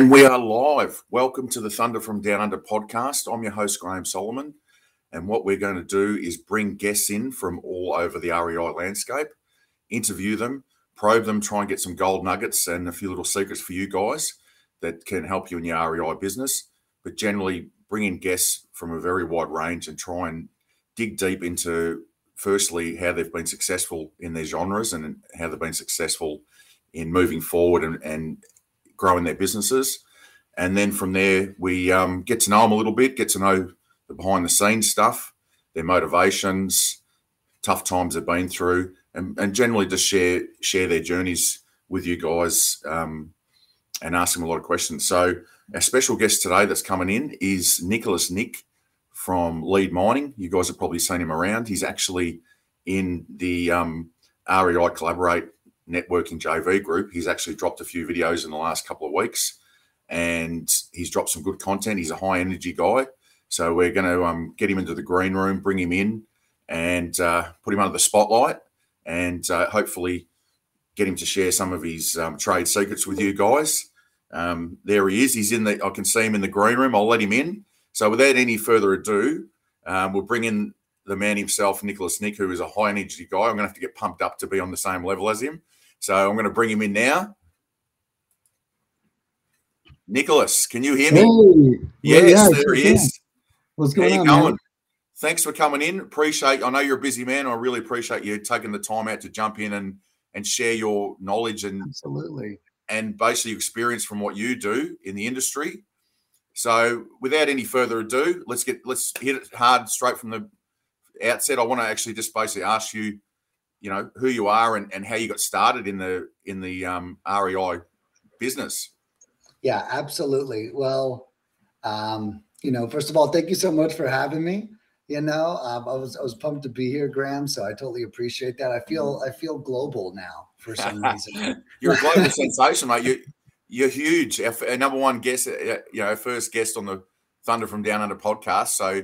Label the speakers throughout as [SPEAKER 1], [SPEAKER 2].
[SPEAKER 1] And we are live. Welcome to the Thunder from Down Under podcast. I'm your host, Graham Solomon. And what we're going to do is bring guests in from all over the REI landscape, interview them, probe them, try and get some gold nuggets and a few little secrets for you guys that can help you in your REI business. But generally, bring in guests from a very wide range and try and dig deep into, firstly, how they've been successful in their genres and how they've been successful in moving forward and, and growing their businesses. And then from there, we um, get to know them a little bit, get to know the behind the scenes stuff, their motivations, tough times they've been through, and, and generally just share share their journeys with you guys um, and ask them a lot of questions. So our special guest today that's coming in is Nicholas Nick from Lead Mining. You guys have probably seen him around. He's actually in the um, REI Collaborate networking JV group. He's actually dropped a few videos in the last couple of weeks, and he's dropped some good content. He's a high energy guy, so we're going to um, get him into the green room, bring him in, and uh, put him under the spotlight, and uh, hopefully get him to share some of his um, trade secrets with you guys. Um, there he is. He's in the. I can see him in the green room. I'll let him in. So without any further ado, um, we'll bring in the man himself, Nicholas Nick, who is a high energy guy. I'm going to have to get pumped up to be on the same level as him. So I'm going to bring him in now. Nicholas, can you hear me?
[SPEAKER 2] Hey,
[SPEAKER 1] yes, yeah, there he is.
[SPEAKER 2] What's going
[SPEAKER 1] How you
[SPEAKER 2] on?
[SPEAKER 1] going?
[SPEAKER 2] Man?
[SPEAKER 1] Thanks for coming in. Appreciate. I know you're a busy man. I really appreciate you taking the time out to jump in and and share your knowledge and
[SPEAKER 2] Absolutely.
[SPEAKER 1] and basically experience from what you do in the industry. So, without any further ado, let's get let's hit it hard straight from the outset. I want to actually just basically ask you, you know, who you are and, and how you got started in the in the um, REI business.
[SPEAKER 2] Yeah, absolutely. Well, um, you know, first of all, thank you so much for having me. You know, um, I was I was pumped to be here, Graham. So I totally appreciate that. I feel I feel global now for some reason.
[SPEAKER 1] You're a global sensation, mate. You you're huge. Our, our number one guest, uh, you know, first guest on the Thunder from Down Under podcast. So,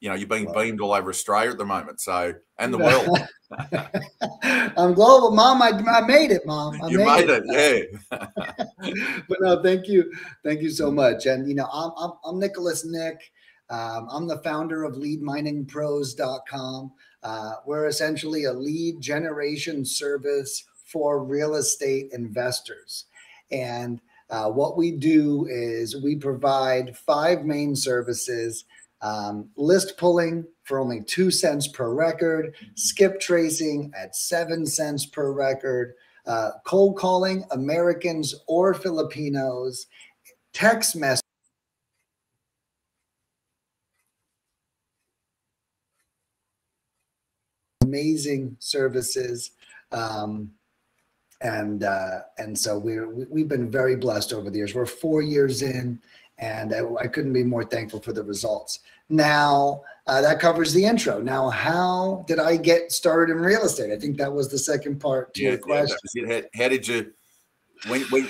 [SPEAKER 1] you know, you're being
[SPEAKER 2] Wow.
[SPEAKER 1] beamed all over Australia at the moment. So, and the world.
[SPEAKER 2] I'm global, Mom. I, I made it, Mom. I
[SPEAKER 1] you made it, yeah.
[SPEAKER 2] but no, thank you, thank you so much. And you know, I'm I'm, I'm Nicholas Nick. Um, I'm the founder of LeadMiningPros.com. Uh, we're essentially a lead generation service for real estate investors, and uh, what we do is we provide five main services. Um, list pulling for only two cents per record, skip tracing at seven cents per record, uh, cold calling Americans or Filipinos, text message. Amazing services, um, and uh, and so we're we- we've been very blessed over the years. We're four years in, and I, I couldn't be more thankful for the results. Now uh, that covers the intro. Now, how did I get started in real estate? I think that was the second part to
[SPEAKER 1] yeah,
[SPEAKER 2] your question.
[SPEAKER 1] that was it. How, how did you when when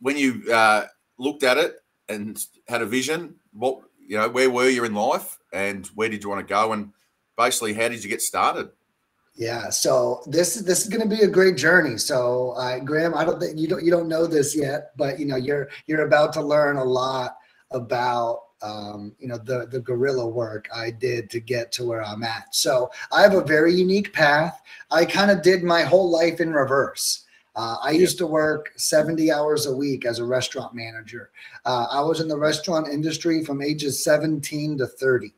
[SPEAKER 1] when you uh, looked at it and had a vision? What you know, where were you in life, and where did you want to go, and basically, how did you get started?
[SPEAKER 2] Yeah, so this is this is going to be a great journey. So, uh, Graham, I don't think you don't you don't know this yet, but you know you're you're about to learn a lot about um, you know the the guerrilla work I did to get to where I'm at. So, I have a very unique path. I kind of did my whole life in reverse. Uh, I
[SPEAKER 1] Yeah.
[SPEAKER 2] used to work 70 hours a week as a restaurant manager. Uh, I was in the restaurant industry from ages 17 to 30,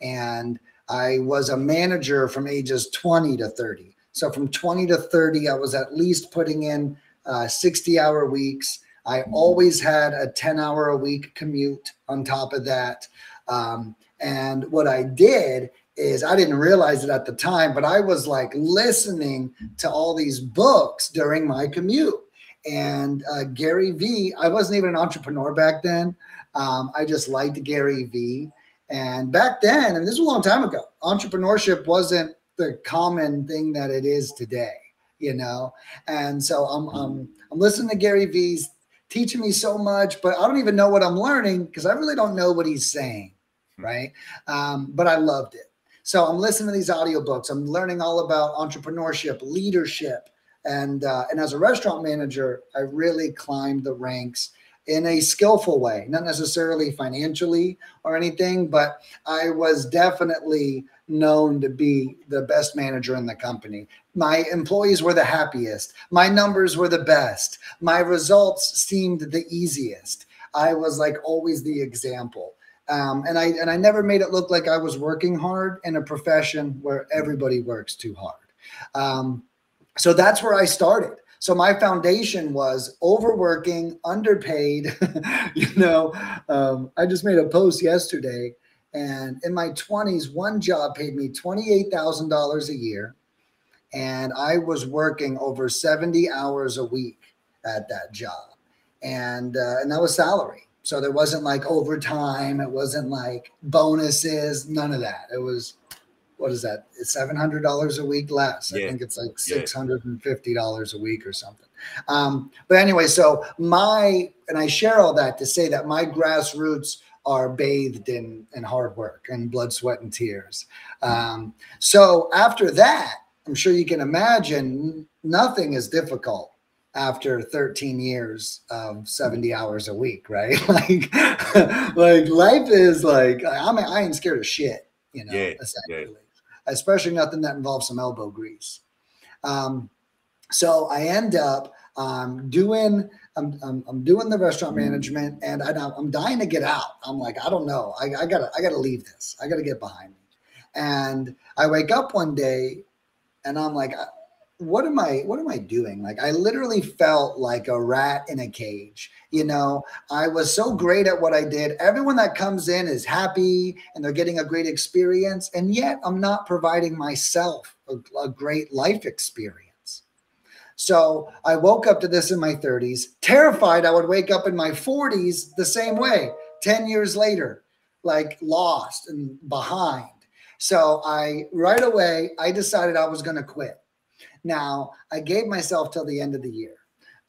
[SPEAKER 2] and I was a manager from ages 20 to 30. So from 20 to 30, I was at least putting in uh, 60 hour weeks. I always had a 10 hour a week commute on top of that. Um, and what I did is I didn't realize it at the time, but I was like listening to all these books during my commute. And uh, Gary Vee, I wasn't even an entrepreneur back then. Um, I just liked Gary Vee. And back then, and this was a long time ago, entrepreneurship wasn't the common thing that it is today, you know. And so I'm I'm I'm listening to Gary Vee's teaching me so much, but I don't even know what I'm learning because I really don't know what he's saying, right? Um, but I loved it. So I'm listening to these audiobooks. I'm learning all about entrepreneurship, leadership, and uh, and as a restaurant manager, I really climbed the ranks in a skillful way, not necessarily financially or anything, but I was definitely known to be the best manager in the company. My employees were the happiest. My numbers were the best. My results seemed the easiest. I was like always the example. Um, and I and I never made it look like I was working hard in a profession where everybody works too hard. Um, so that's where I started. So my foundation was overworking, underpaid. you know, um, I just made a post yesterday, and in my 20s, one job paid me $28,000 a year, and I was working over 70 hours a week at that job, and uh, and that was salary. So there wasn't like overtime, it wasn't like bonuses, none of that. It was what is that? It's seven hundred dollars a week less. Yeah. I think it's like six hundred and fifty dollars a week or something. Um, but anyway, so my and I share all that to say that my grassroots are bathed in in hard work and blood, sweat, and tears. Um, so after that, I'm sure you can imagine nothing is difficult after 13 years of 70 hours a week, right? like, like life is like I'm I ain't scared of shit, you know, yeah, essentially. Yeah especially nothing that involves some elbow grease. Um, so I end up um, doing I'm, I'm, I'm, doing the restaurant management and I, am dying to get out. I'm like, I don't know. I, I, gotta, I gotta leave this. I gotta get behind me. And I wake up one day and I'm like, what am I what am I doing? Like I literally felt like a rat in a cage. You know, I was so great at what I did. Everyone that comes in is happy and they're getting a great experience and yet I'm not providing myself a, a great life experience. So, I woke up to this in my 30s, terrified I would wake up in my 40s the same way 10 years later, like lost and behind. So, I right away I decided I was going to quit. Now, I gave myself till the end of the year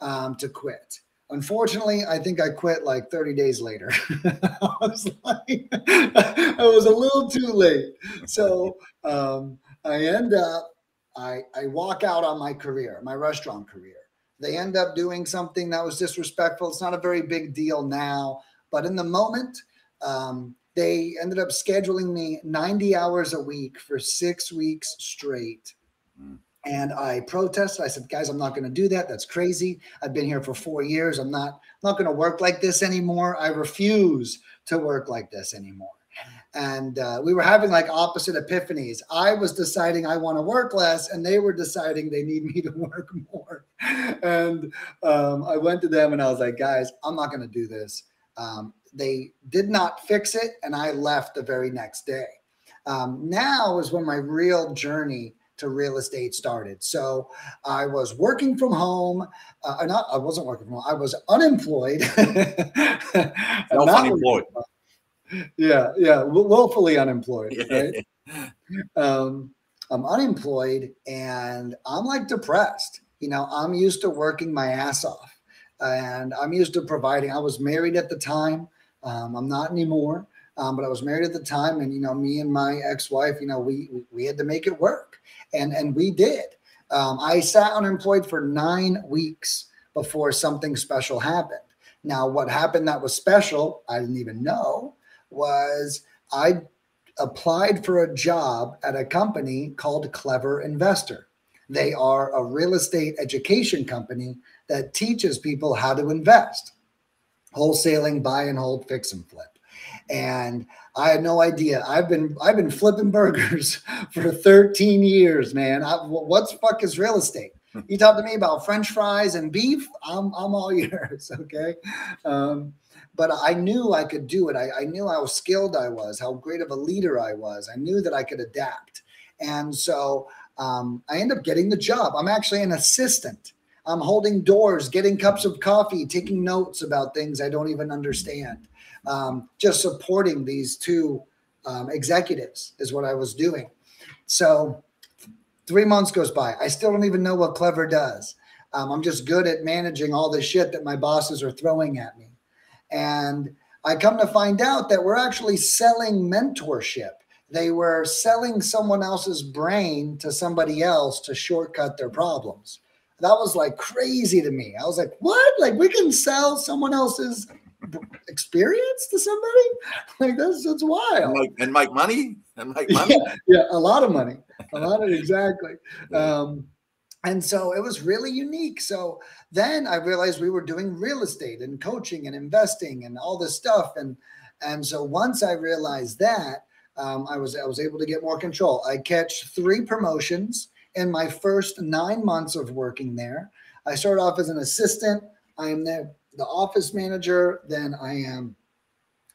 [SPEAKER 2] um, to quit. Unfortunately, I think I quit like 30 days later. I was like, I was a little too late. So um, I end up, I, I walk out on my career, my restaurant career. They end up doing something that was disrespectful. It's not a very big deal now, but in the moment, um, they ended up scheduling me 90 hours a week for six weeks straight. And I protested. I said, "Guys, I'm not going to do that. That's crazy. I've been here for four years. I'm not not going to work like this anymore. I refuse to work like this anymore." And uh, we were having like opposite epiphanies. I was deciding I want to work less, and they were deciding they need me to work more. And um, I went to them and I was like, "Guys, I'm not going to do this." Um, they did not fix it, and I left the very next day. Um, now is when my real journey to real estate started. So I was working from home. Uh, not I wasn't working from home. I was unemployed.
[SPEAKER 1] unemployed.
[SPEAKER 2] Yeah, yeah, willfully unemployed. Right? um, I'm unemployed and I'm like depressed. You know, I'm used to working my ass off, and I'm used to providing. I was married at the time. Um, I'm not anymore. Um, but I was married at the time, and you know, me and my ex-wife, you know, we we had to make it work, and and we did. Um, I sat unemployed for nine weeks before something special happened. Now, what happened that was special, I didn't even know, was I applied for a job at a company called Clever Investor. They are a real estate education company that teaches people how to invest, wholesaling, buy and hold, fix and flip and I had no idea. I've been I've been flipping burgers for 13 years, man. I, what's fuck is real estate? You talk to me about French fries and beef, I'm I'm all yours. Okay, um, but I knew I could do it. I, I knew how skilled I was, how great of a leader I was. I knew that I could adapt, and so um, I end up getting the job. I'm actually an assistant. I'm holding doors, getting cups of coffee, taking notes about things I don't even understand um, just supporting these two um, executives is what I was doing. So three months goes by. I still don't even know what Clever does. Um, I'm just good at managing all the shit that my bosses are throwing at me. And I come to find out that we're actually selling mentorship. They were selling someone else's brain to somebody else to shortcut their problems. That was like crazy to me. I was like, what? Like we can sell someone else's experience to somebody? Like that's that's wild.
[SPEAKER 1] And make, and make money and make money.
[SPEAKER 2] Yeah, yeah, a lot of money. A lot of exactly. Um, and so it was really unique. So then I realized we were doing real estate and coaching and investing and all this stuff. And and so once I realized that, um, I was I was able to get more control. I catch three promotions in my first nine months of working there. I started off as an assistant. I am there the office manager, then I am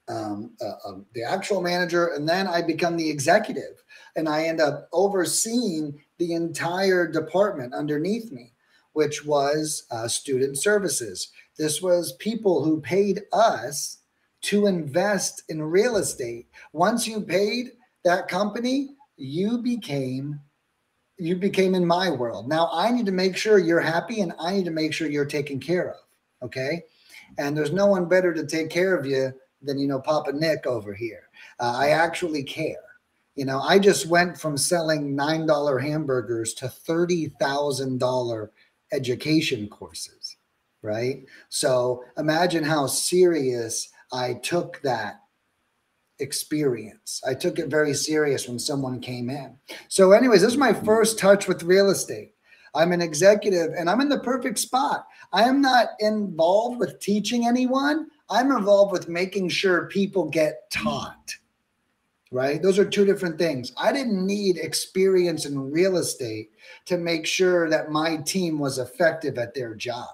[SPEAKER 2] um, uh, uh, the actual manager, and then I become the executive, and I end up overseeing the entire department underneath me, which was uh, student services. This was people who paid us to invest in real estate. Once you paid that company, you became you became in my world. Now I need to make sure you're happy and I need to make sure you're taken care of. Okay. And there's no one better to take care of you than, you know, Papa Nick over here. Uh, I actually care. You know, I just went from selling $9 hamburgers to $30,000 education courses, right? So imagine how serious I took that experience. I took it very serious when someone came in. So, anyways, this is my first touch with real estate. I'm an executive and I'm in the perfect spot. I am not involved with teaching anyone. I'm involved with making sure people get taught. Right? Those are two different things. I didn't need experience in real estate to make sure that my team was effective at their job.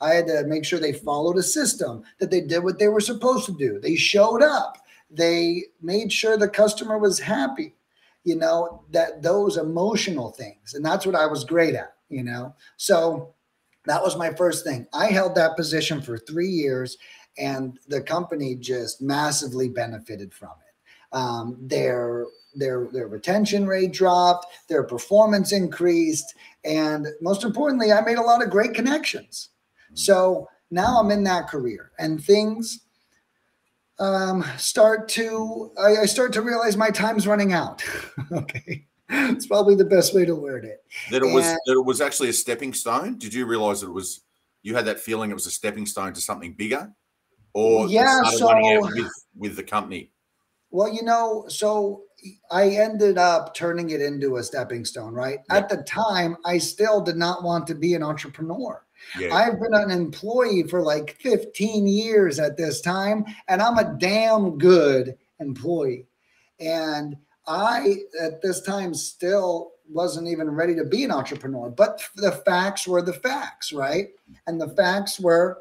[SPEAKER 2] I had to make sure they followed a system, that they did what they were supposed to do. They showed up. They made sure the customer was happy. You know, that those emotional things. And that's what I was great at you know? So that was my first thing. I held that position for three years and the company just massively benefited from it. Um, their their their retention rate dropped, their performance increased, and most importantly, I made a lot of great connections. So now I'm in that career, and things um, start to I, I start to realize my time's running out. okay, it's probably the best way to word it.
[SPEAKER 1] That it and, was that it was actually a stepping stone. Did you realize that it was? You had that feeling it was a stepping stone to something bigger, or
[SPEAKER 2] yeah, so
[SPEAKER 1] with, with the company.
[SPEAKER 2] Well, you know, so I ended up turning it into a stepping stone. Right at the time, I still did not want to be an entrepreneur. Yeah. I've been an employee for like 15 years at this time, and I'm a damn good employee. And I, at this time, still wasn't even ready to be an entrepreneur, but the facts were the facts, right? And the facts were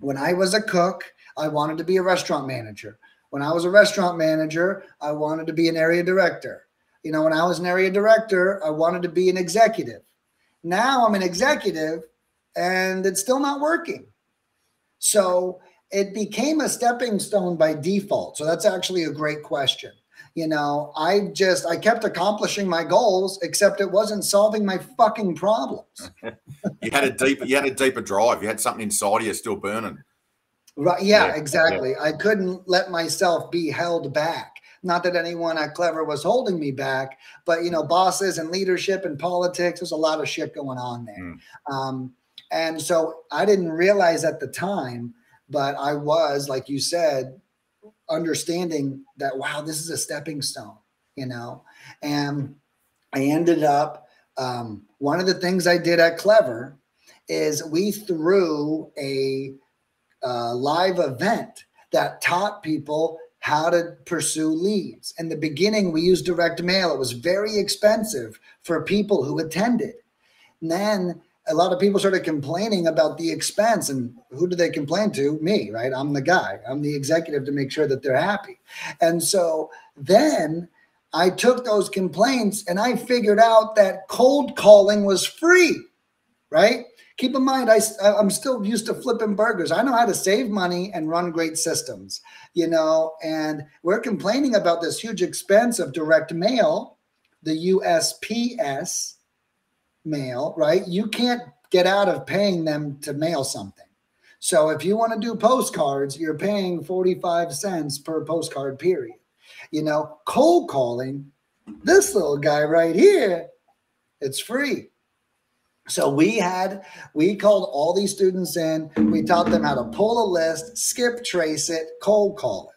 [SPEAKER 2] when I was a cook, I wanted to be a restaurant manager. When I was a restaurant manager, I wanted to be an area director. You know, when I was an area director, I wanted to be an executive. Now I'm an executive and it's still not working. So it became a stepping stone by default. So that's actually a great question you know i just i kept accomplishing my goals except it wasn't solving my fucking problems.
[SPEAKER 1] You had a deeper you had a deeper drive. You had something inside of you still burning.
[SPEAKER 2] Right yeah, yeah exactly. Yeah. i couldn't let myself be held back. Not that anyone at clever was holding me back but you know bosses and leadership and politics there's a lot of shit going on there. Mm. um, and so i didn't realize at the time but i was like you said understanding that wow this is a stepping stone you know? And i ended up um, one of the things i did at clever is we threw a live event that taught people how to pursue leads. In the beginning we used direct mail. It was very expensive for people who attended. And then a lot of people started complaining about the expense and who do they complain to? Me right? I'm the guy. I'm the executive to make sure that they're happy. And so then i took those complaints and i figured out that cold calling was free right? Keep in mind I, i'm still used to flipping burgers. I know how to save money and run great systems you know? And we're complaining about this huge expense of direct mail the usps mail, right? You can't get out of paying them to mail something. So if you want to do postcards, you're paying 45 cents per postcard, period. You know, cold calling, this little guy right here, it's free. So we had we called all these students in. We taught them how to pull a list, skip trace it, cold call it.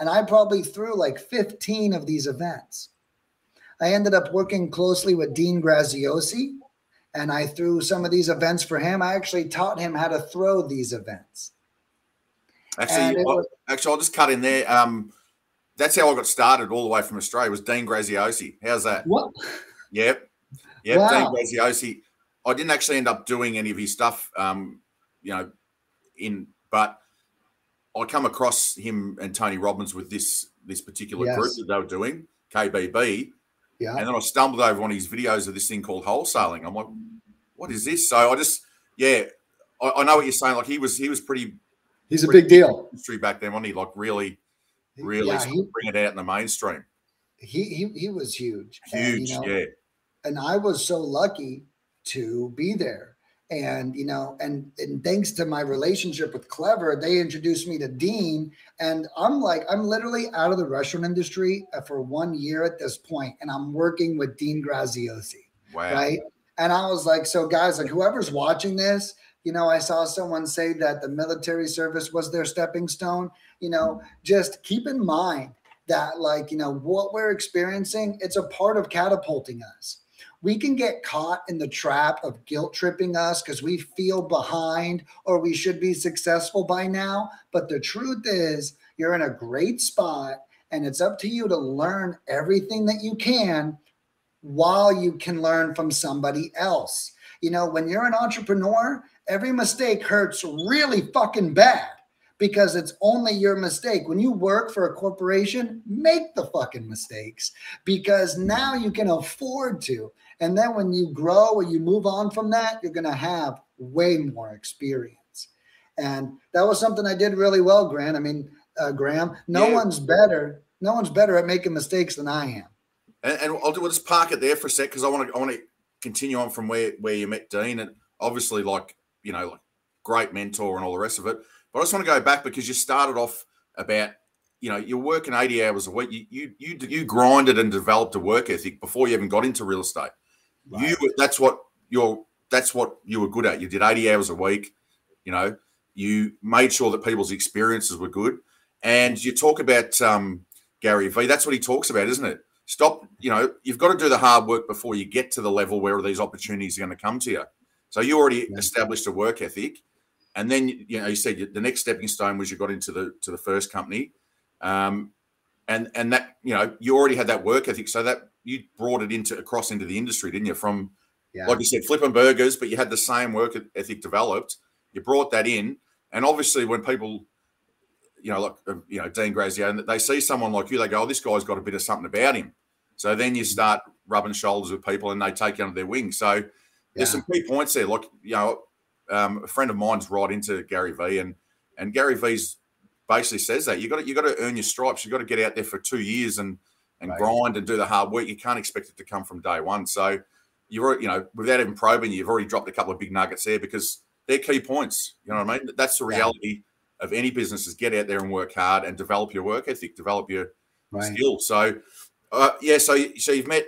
[SPEAKER 2] And I probably threw like 15 of these events. I ended up working closely with Dean Graziosi, and I threw some of these events for him. I actually taught him how to throw these events.
[SPEAKER 1] Actually, was, actually, I'll just cut in there. Um, that's how I got started all the way from Australia. Was Dean Graziosi? How's that?
[SPEAKER 2] What?
[SPEAKER 1] Yep, yep. Wow. Dean Graziosi. I didn't actually end up doing any of his stuff. Um, you know, in but I come across him and Tony Robbins with this this particular yes. group that they were doing KBB. Yeah. And then I stumbled over one of his videos of this thing called wholesaling. I'm like, what is this? So I just, yeah, I, I know what you're saying. Like he was, he was pretty.
[SPEAKER 2] He's pretty a big deal.
[SPEAKER 1] History back then, wasn't he? Like really, really yeah, he, bring it out in the mainstream.
[SPEAKER 2] He he, he was huge.
[SPEAKER 1] Huge, and, you know, yeah.
[SPEAKER 2] And I was so lucky to be there and you know and and thanks to my relationship with clever they introduced me to dean. And i'm like i'm literally out of the restaurant industry uh, for one year at this point and i'm working with dean graziosi wow. right? And i was like so guys like whoever's watching this you know i saw someone say that the military service was their stepping stone. You know just keep in mind that like you know what we're experiencing it's a part of catapulting us we can get caught in the trap of guilt tripping us because we feel behind or we should be successful by now. But the truth is, you're in a great spot and it's up to you to learn everything that you can while you can learn from somebody else. You know, when you're an entrepreneur, every mistake hurts really fucking bad because it's only your mistake. When you work for a corporation, make the fucking mistakes because now you can afford to. And then when you grow or you move on from that, you're going to have way more experience. And that was something I did really well, Grant. I mean, uh, Graham, no yeah. one's better. No one's better at making mistakes than I am.
[SPEAKER 1] And, and I'll, we'll just park it there for a sec because I want to I want to continue on from where where you met Dean, and obviously, like you know, like great mentor and all the rest of it. But I just want to go back because you started off about you know you're working 80 hours a week. You you you you grinded and developed a work ethic before you even got into real estate. Right. You that's what you're that's what you were good at. You did 80 hours a week, you know, you made sure that people's experiences were good. And you talk about um, Gary Vee, that's what he talks about, isn't it? Stop, you know, you've got to do the hard work before you get to the level where these opportunities are going to come to you. So you already established a work ethic. And then you know you said the next stepping stone was you got into the to the first company, um, and and that you know you already had that work ethic, so that you brought it into across into the industry, didn't you? From yeah. like you said, flipping burgers, but you had the same work ethic developed. You brought that in, and obviously, when people, you know, like uh, you know, Dean Grazio, and they see someone like you, they go, "Oh, this guy's got a bit of something about him." So then you mm-hmm. start rubbing shoulders with people, and they take you under their wing. So yeah. there's some key points there. Like you know, um, a friend of mine's right into Gary Vee, and and Gary Vee's basically says that you got to you got to earn your stripes. You got to get out there for two years and and right. grind and do the hard work. You can't expect it to come from day one. So you're, you know, without even probing, you've already dropped a couple of big nuggets there because they're key points. You know what I mean? That's the reality yeah. of any business is get out there and work hard and develop your work ethic, develop your right. skill. So, uh, yeah, so so you've met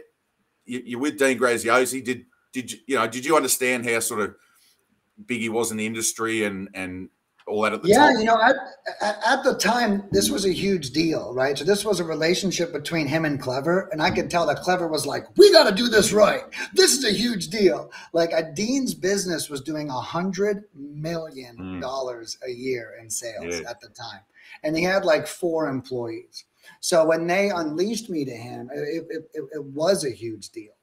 [SPEAKER 1] you, are with Dean Graziosi. Did did you, you know? Did you understand how sort of big he was in the industry and and all that at the
[SPEAKER 2] yeah,
[SPEAKER 1] time?
[SPEAKER 2] you know, at, at the time, this was a huge deal, right? So this was a relationship between him and Clever, and I could tell that Clever was like, "We got to do this right. This is a huge deal." Like a Dean's business was doing a hundred million mm. dollars mm. a year in sales yeah. at the time, and he had like four employees. So when they unleashed me to him, it, it, it, it was a huge deal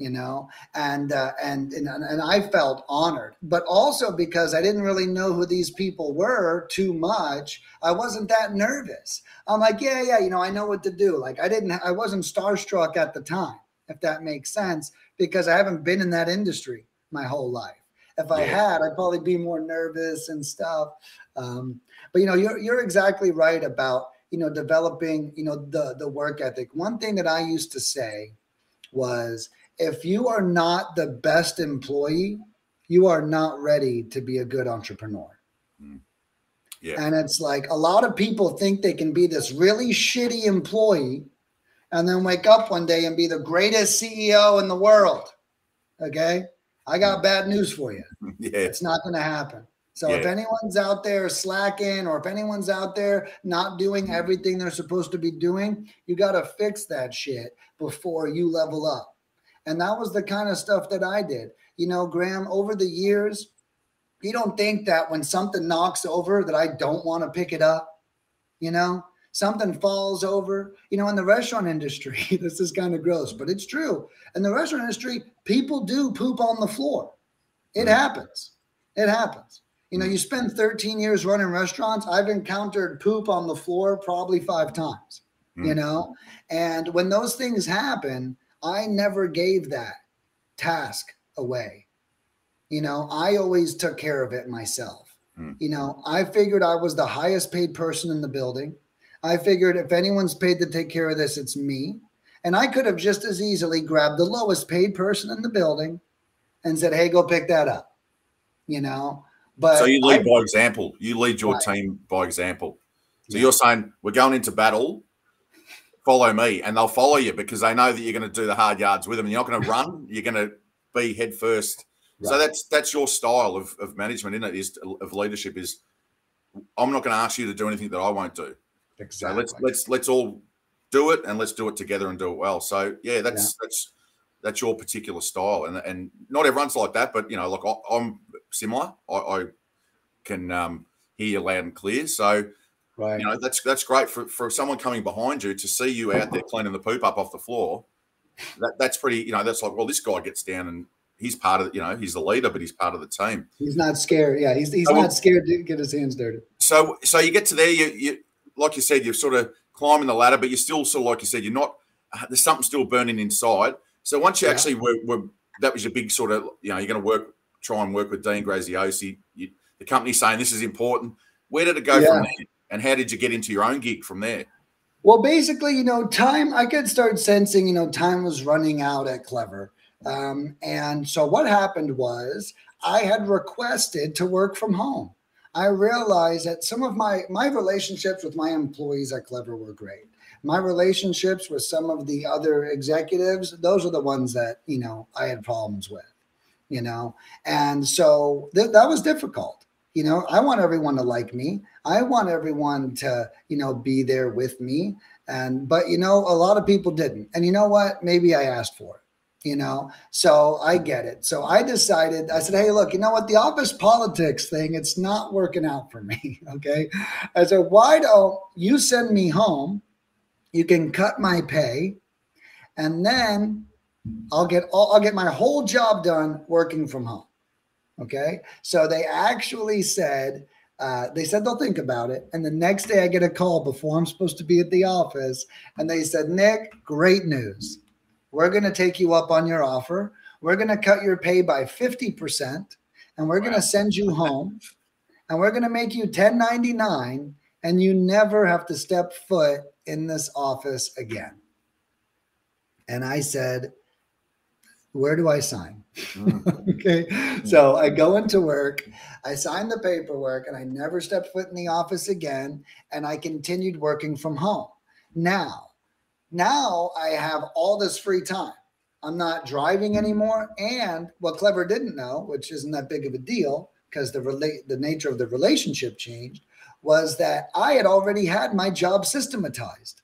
[SPEAKER 2] you know and, uh, and and and i felt honored but also because i didn't really know who these people were too much i wasn't that nervous. I'm like yeah yeah you know i know what to do. Like i didn't i wasn't starstruck at the time if that makes sense because i haven't been in that industry my whole life. If i had i'd probably be more nervous and stuff um, but you know you're, you're exactly right about you know developing you know the the work ethic. One thing that i used to say was if you are not the best employee, you are not ready to be a good entrepreneur. Mm. Yeah. And it's like a lot of people think they can be this really shitty employee and then wake up one day and be the greatest CEO in the world. Okay. I got bad news for you.
[SPEAKER 1] Yeah.
[SPEAKER 2] It's not going to happen. So if anyone's out there slacking or if anyone's out there not doing everything they're supposed to be doing, you got to fix that shit before you level up. And that was the kind of stuff that I did. You know, Graham, over the years, you don't think that when something knocks over that I don't want to pick it up, you know? Something falls over, you know, in the restaurant industry, this is kind of gross, but it's true. In the restaurant industry, people do poop on the floor. It happens. It happens. You know, you spend 13 years running restaurants. I've encountered poop on the floor probably five times, you
[SPEAKER 1] Mm.
[SPEAKER 2] know? And when those things happen, I never gave that task away. You know, I always took care of it myself.
[SPEAKER 1] Mm.
[SPEAKER 2] You know, I figured I was the highest paid person in the building. I figured if anyone's paid to take care of this, it's me. And I could have just as easily grabbed the lowest paid person in the building and said, hey, go pick that up. You know, but
[SPEAKER 1] So you lead
[SPEAKER 2] I-
[SPEAKER 1] by example. You lead your
[SPEAKER 2] Right.
[SPEAKER 1] team by example. So
[SPEAKER 2] Yeah.
[SPEAKER 1] you're saying we're going into battle. Follow me, and they'll follow you because they know that you're going to do the hard yards with them. You're not going to run. You're going to be head first. So that's that's your style of, of management, isn't it? Is of leadership is I'm not going to ask you to do anything that I won't do. So
[SPEAKER 2] exactly.
[SPEAKER 1] let's let's let's all do it and let's do it together and do it well. So yeah, that's that's that's your particular style, and and not everyone's like that, but you know, like I, I'm similar. I, I can um, hear you loud and clear. So
[SPEAKER 2] right.
[SPEAKER 1] you know that's that's great for for someone coming behind you to see you out there cleaning the poop up off the floor. That that's pretty. You know, that's like well, this guy gets down and he's part of you know he's the leader, but he's part of the team.
[SPEAKER 2] He's not scared. Yeah, he's, he's
[SPEAKER 1] well-
[SPEAKER 2] not scared to get his hands dirty.
[SPEAKER 1] So so you get to there, you you like you said, you're sort of climbing the ladder, but you're still sort of like you said, you're not. uh, There's something still burning inside. So once you
[SPEAKER 2] Yeah.
[SPEAKER 1] actually were, were that was your big sort of you know you're going to work try and work with Dean Graziosi. You, the company saying this is important. Where did it go
[SPEAKER 2] Yeah.
[SPEAKER 1] from there? And how did you get into your own gig from there?
[SPEAKER 2] Well, basically, you know, time, I could start sensing, you know, time was running out at Clever. Um, and so what happened was I had requested to work from home. I realized that some of my my relationships with my employees at Clever were great. My relationships with some of the other executives, those are the ones that, you know, I had problems with, you know. And so th- that was difficult. You know, I want everyone to like me. I want everyone to, you know, be there with me. And but you know, a lot of people didn't. And you know what? Maybe I asked for it you know? So i get it. So i decided i said hey look you know what? The office politics thing it's not working out for me. Okay? I said why don't you send me home? You can cut my pay and then i'll get all i'll get my whole job done working from home. Okay? So they actually said uh, they said they'll think about it. And the next day I get a call before I'm supposed to be at the office. And they said, Nick, great news. We're going to take you up on your offer. We're going to cut your pay by 50%. And we're going to send you home. And we're going to make you 1099. And you never have to step foot in this office again. And I said, Where do I sign?
[SPEAKER 1] Mm.
[SPEAKER 2] okay. So I go into work, I sign the paperwork, and I never stepped foot in the office again. And I continued working from home. Now, now I have all this free time. I'm not driving anymore. And what Clever didn't know, which isn't that big of a deal because the relate the nature of the relationship changed, was that I had already had my job systematized.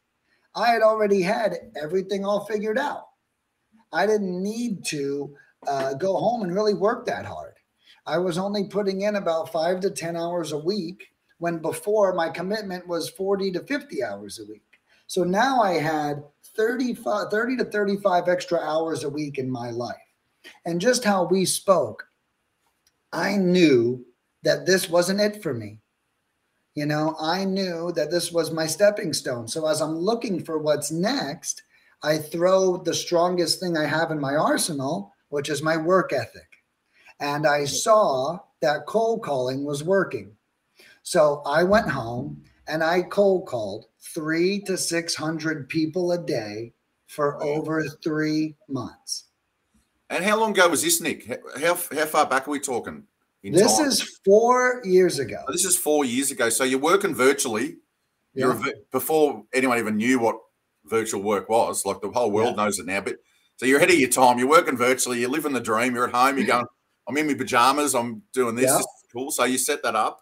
[SPEAKER 2] I had already had everything all figured out. I didn't need to uh, go home and really work that hard. I was only putting in about five to 10 hours a week when before my commitment was 40 to 50 hours a week. So now I had 35, 30 to 35 extra hours a week in my life. And just how we spoke, I knew that this wasn't it for me. You know, I knew that this was my stepping stone. So as I'm looking for what's next, I throw the strongest thing I have in my arsenal, which is my work ethic. And I saw that cold calling was working. So I went home and I cold called three to 600 people a day for over three months.
[SPEAKER 1] And how long ago was this, Nick? How how far back are we talking? in
[SPEAKER 2] This
[SPEAKER 1] time?
[SPEAKER 2] is four years ago.
[SPEAKER 1] this is four years ago. So you're working virtually. You're a before anyone even knew what virtual work was. Like the whole world knows it now. But so you're ahead of your time. You're working virtually. You're living the dream. You're at home. You're going. I'm in my pajamas. I'm doing this.
[SPEAKER 2] Yeah.
[SPEAKER 1] This is cool. So you set that up,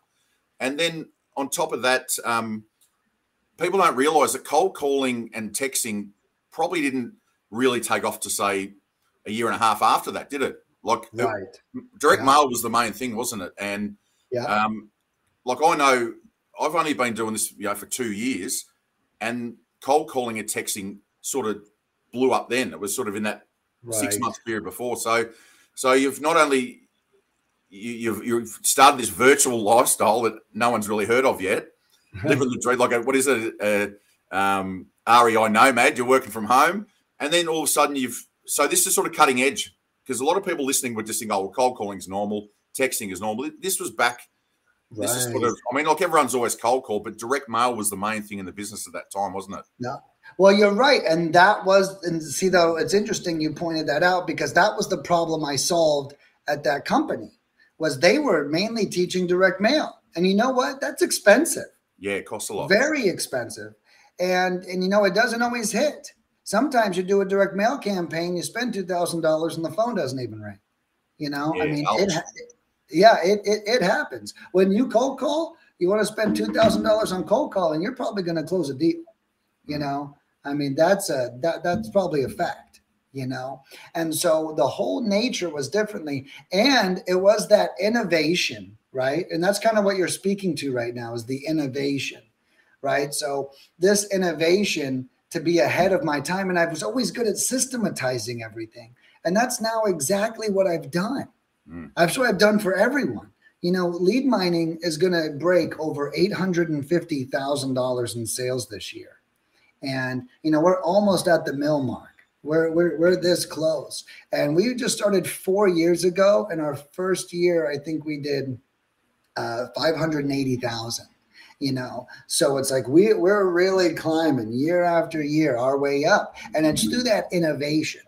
[SPEAKER 1] and then on top of that, um, people don't realize that cold calling and texting probably didn't really take off to say a year and a half after that, did it? Like
[SPEAKER 2] Right.
[SPEAKER 1] direct
[SPEAKER 2] Yeah.
[SPEAKER 1] mail was the main thing, wasn't it? And
[SPEAKER 2] Yeah.
[SPEAKER 1] um, like I know, I've only been doing this, you know, for two years, and cold calling and texting sort of blew up. Then it was sort of in that six
[SPEAKER 2] Right.
[SPEAKER 1] month period before. So, so you've not only you, you've you've started this virtual lifestyle that no one's really heard of yet, living the dream. Like a, what is it? A, um, REI nomad. You're working from home, and then all of a sudden you've. So this is sort of cutting edge because a lot of people listening would just think, "Oh, well, cold calling is normal, texting is normal." This was back. This is sort of. I mean, like everyone's always cold call, but direct mail was the main thing in the business at that time, wasn't it? Yeah.
[SPEAKER 2] Well, you're right, and that was and see though it's interesting you pointed that out because that was the problem I solved at that company was they were mainly teaching direct mail, and you know what? That's expensive,
[SPEAKER 1] Yeah, it costs a lot.
[SPEAKER 2] very expensive, and and you know it doesn't always hit. Sometimes you do a direct mail campaign, you spend two thousand dollars, and the phone doesn't even ring. You know, I mean,
[SPEAKER 1] ouch.
[SPEAKER 2] it, yeah, it, it it happens when you cold call. You want to spend two thousand dollars on cold calling, you're probably going to close a deal. You know, I mean, that's a that that's probably a fact, you know. And so the whole nature was differently, and it was that innovation, right? And that's kind of what you're speaking to right now is the innovation, right? So this innovation to be ahead of my time, and I was always good at systematizing everything, and that's now exactly what I've done.
[SPEAKER 1] Mm.
[SPEAKER 2] That's what I've done for everyone. You know, lead mining is going to break over eight hundred and fifty thousand dollars in sales this year. And you know we're almost at the mill mark. We're, we're, we're this close. And we just started four years ago in our first year i think we did uh, 580000 you know? So it's like we, we're really climbing year after year our way up. And it's through that innovation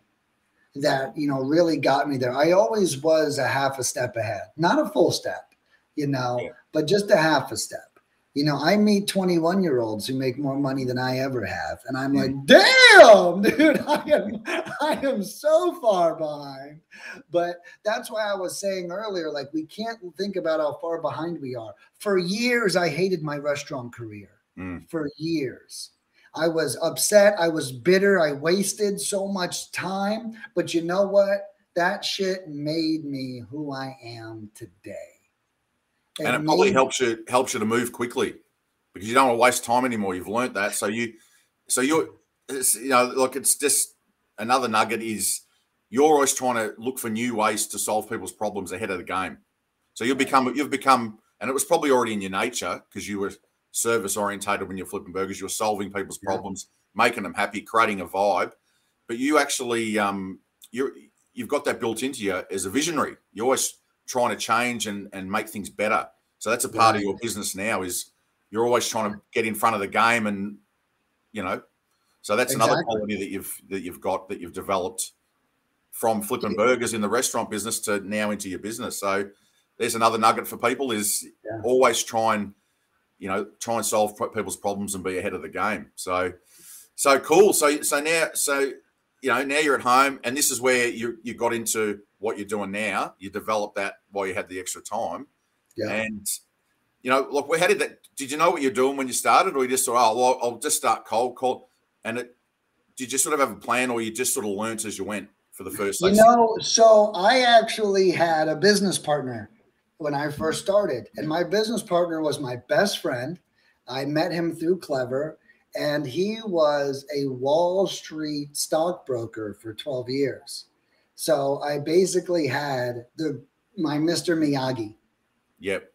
[SPEAKER 2] that you know really got me there i always was a half a step ahead not a full step you know
[SPEAKER 1] Yeah.
[SPEAKER 2] but just a half a step you know, I meet 21 year olds who make more money than I ever have. And I'm like, damn, dude, I am I am so far behind. But that's why I was saying earlier, like we can't think about how far behind we are. For years, I hated my restaurant career.
[SPEAKER 1] Mm.
[SPEAKER 2] For years. I was upset. I was bitter. I wasted so much time. But you know what? That shit made me who I am today.
[SPEAKER 1] and it probably helps you helps you to move quickly because you don't want to waste time anymore. You've learnt that, so you, so you're, it's, you know, look, it's just another nugget is you're always trying to look for new ways to solve people's problems ahead of the game. So you've become you've become, and it was probably already in your nature because you were service orientated when you're flipping burgers. You're solving people's
[SPEAKER 2] Yeah.
[SPEAKER 1] problems, making them happy, creating a vibe. But you actually, um, you're you've got that built into you as a visionary. You're always trying to change and and make things better. So that's a part of your business now. Is you're always trying to get in front of the game, and you know, so that's another quality that you've that you've got that you've developed from flipping burgers in the restaurant business to now into your business. So there's another nugget for people: is
[SPEAKER 2] Yeah.
[SPEAKER 1] always try and you know try and solve people's problems and be ahead of the game. So so cool. So so now so you know now you're at home, and this is where you you got into what you're doing now. You developed that while you had the extra time.
[SPEAKER 2] Yeah.
[SPEAKER 1] And you know, look, how did that? Did you know what you're doing when you started, or you just thought, oh, well, I'll just start cold call? And it, did you just sort of have a plan, or you just sort of learnt as you went for the first?
[SPEAKER 2] You know, so I actually had a business partner when I first started, and my business partner was my best friend. I met him through Clever, and he was a Wall Street stockbroker for 12 years. So I basically had the my Mr. Miyagi.
[SPEAKER 1] Yep.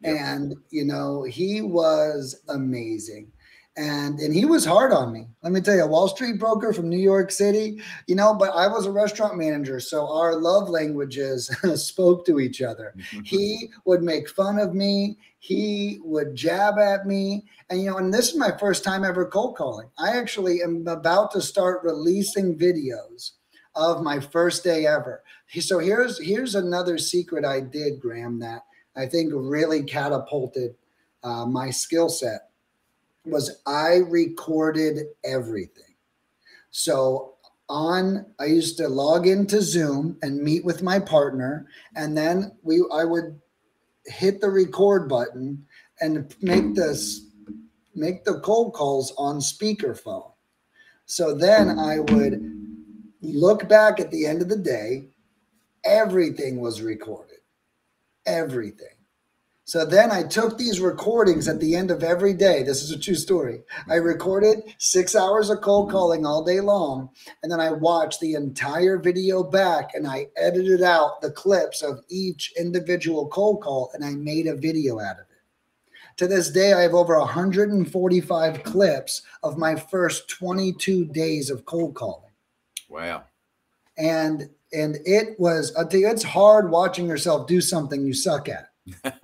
[SPEAKER 1] Yep.
[SPEAKER 2] and you know he was amazing and and he was hard on me. Let me tell you a wall street broker from new york city you know but i was a restaurant manager so our love languages spoke to each other. He would make fun of me. He would jab at me. And you know and this is my first time ever cold calling. I actually am about to start releasing videos of my first day ever. So here's here's another secret i did graham that I think really catapulted uh, my skill set was I recorded everything. So on I used to log into Zoom and meet with my partner and then we I would hit the record button and make this make the cold calls on speakerphone. So then I would look back at the end of the day, everything was recorded. Everything. So then I took these recordings at the end of every day. This is a true story. I recorded six hours of cold calling all day long. And then I watched the entire video back and I edited out the clips of each individual cold call and I made a video out of it. To this day, I have over 145 clips of my first 22 days of cold calling.
[SPEAKER 1] Wow.
[SPEAKER 2] And and it was, I tell you, it's hard watching yourself do something you suck at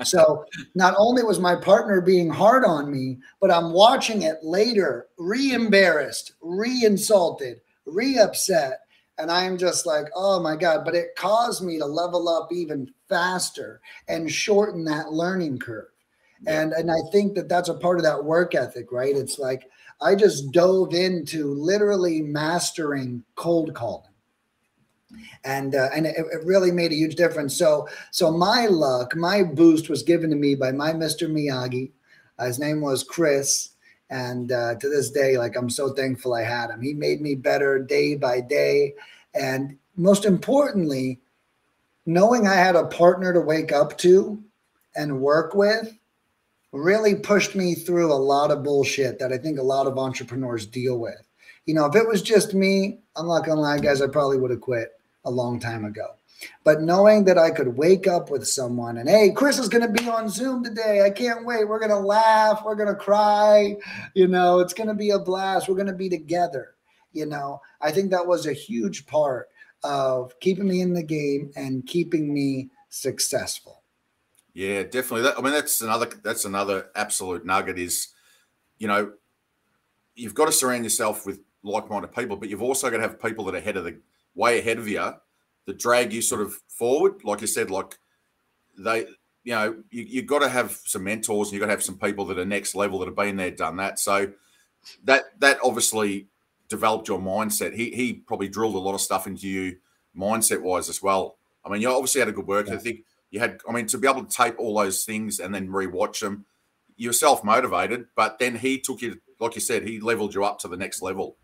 [SPEAKER 2] so not only was my partner being hard on me, but I'm watching it later, re embarrassed, re insulted, re upset. And I'm just like, oh my God. But it caused me to level up even faster and shorten that learning curve. Yeah. And, and I think that that's a part of that work ethic, right? It's like I just dove into literally mastering cold calling and uh, and it, it, really made a huge difference. So so my luck, my boost was given to me by my Mr. Miyagi. Uh, his name was Chris, and uh, to this day, like I'm so thankful I had him. He made me better day by day, and most importantly, knowing I had a partner to wake up to and work with really pushed me through a lot of bullshit that I think a lot of entrepreneurs deal with. You know, if it was just me, I'm not gonna lie, guys, I probably would have quit a long time ago. But knowing that I could wake up with someone and, hey, Chris is going to be on Zoom today. I can't wait. We're going to laugh. We're going to cry. You know, it's going to be a blast. We're going to be together. You know, I think that was a huge part of keeping me in the game and keeping me successful.
[SPEAKER 1] Yeah, definitely. That, I mean, that's another that's another absolute nugget. Is you know, you've got to surround yourself with like-minded people, but you've also got to have people that are ahead of the way ahead of you that drag you sort of forward. Like you said, like they, you know, you, you've got to have some mentors and you've got to have some people that are next level that have been there, done that. So that that obviously developed your mindset. He he probably drilled a lot of stuff into you mindset wise as well. I mean, you obviously had a good work yeah. think You had, I mean, to be able to tape all those things and then rewatch them, you're self motivated. But then he took you, like you said, he leveled you up to the next level.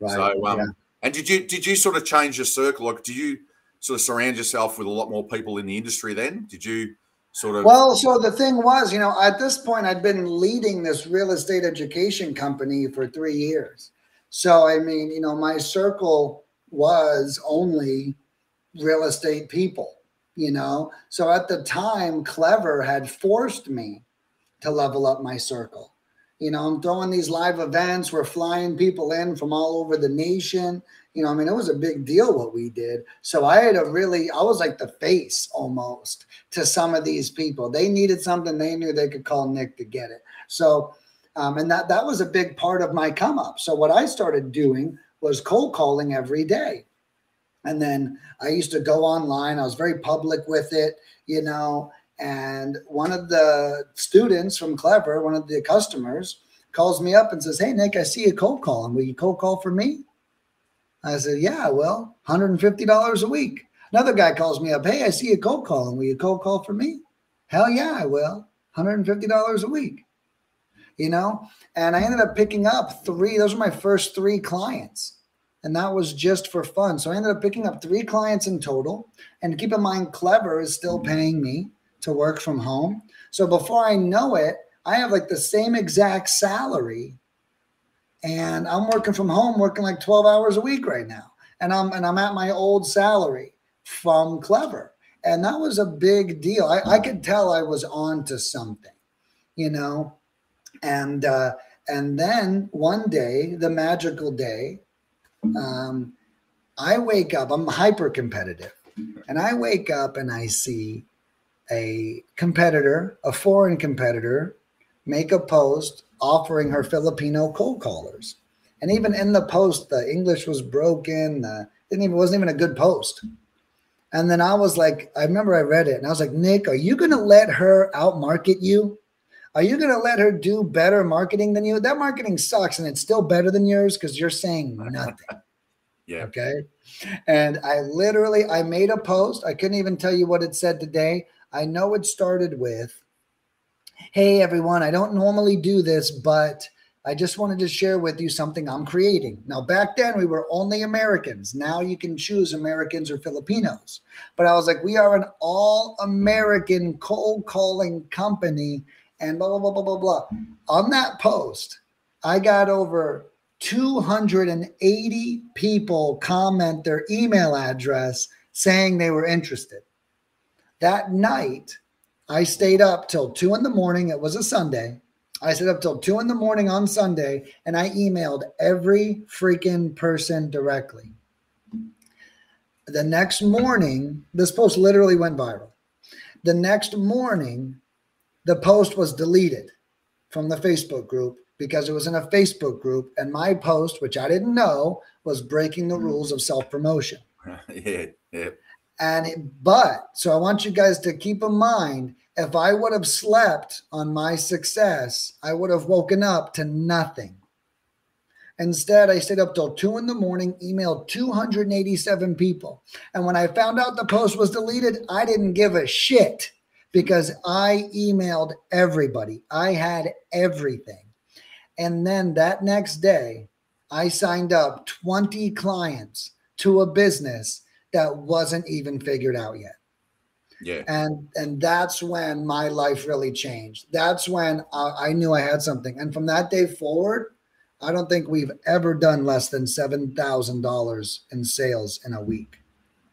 [SPEAKER 1] Right. So um, yeah. And did you did you sort of change your circle? Like, did you sort of surround yourself with a lot more people in the industry then? Did you sort of?
[SPEAKER 2] Well, so the thing was, you know, at this point, I'd been leading this real estate education company for three years. So, I mean, you know, my circle was only real estate people, you know. So at the time, Clever had forced me to level up my circle. You know, I'm throwing these live events. We're flying people in from all over the nation. You know, I mean, it was a big deal what we did. So I had a really, I was like the face almost to some of these people. They needed something, they knew they could call Nick to get it. So, um, and that that was a big part of my come up. So what I started doing was cold calling every day. And then I used to go online. I was very public with it, you know, and one of the students from Clever, one of the customers, calls me up and says, Hey, Nick, I see a cold call. And will you cold call for me? I said, Yeah, well, $150 a week. Another guy calls me up, Hey, I see a cold call. And will you cold call for me? Hell yeah, I will. $150 a week. You know, and I ended up picking up three, those were my first three clients. And that was just for fun. So I ended up picking up three clients in total. And keep in mind, Clever is still paying me to work from home. So before I know it, I have like the same exact salary and I'm working from home working like 12 hours a week right now. And I'm and I'm at my old salary from Clever. And that was a big deal. I, I could tell I was on to something, you know. And uh and then one day, the magical day, um, I wake up, I'm hyper competitive, and I wake up and I see a competitor, a foreign competitor, make a post offering her Filipino cold callers. And even in the post, the English was broken. Uh, didn't even wasn't even a good post. And then I was like, I remember I read it and I was like, Nick, are you gonna let her outmarket you? Are you gonna let her do better marketing than you? That marketing sucks and it's still better than yours because you're saying nothing.
[SPEAKER 1] Yeah.
[SPEAKER 2] Okay. And I literally I made a post. I couldn't even tell you what it said today. I know it started with, "Hey everyone, I don't normally do this, but I just wanted to share with you something I'm creating. Now, back then we were only Americans. Now you can choose Americans or Filipinos. But I was like, we are an all American cold calling company and blah, blah, blah, blah, blah, blah. On that post, I got over 280 people comment their email address saying they were interested. That night, I stayed up till two in the morning. It was a Sunday. I stayed up till two in the morning on Sunday and I emailed every freaking person directly. The next morning, this post literally went viral. The next morning, the post was deleted from the Facebook group because it was in a Facebook group, and my post, which I didn't know, was breaking the mm. rules of self promotion.
[SPEAKER 1] yeah, yeah.
[SPEAKER 2] And it, but so I want you guys to keep in mind if I would have slept on my success, I would have woken up to nothing. Instead, I stayed up till two in the morning, emailed 287 people. And when I found out the post was deleted, I didn't give a shit because I emailed everybody. I had everything. And then that next day, I signed up 20 clients to a business that wasn't even figured out yet.
[SPEAKER 1] Yeah.
[SPEAKER 2] And and that's when my life really changed. That's when I, I knew I had something. And from that day forward, I don't think we've ever done less than seven thousand dollars in sales in a week.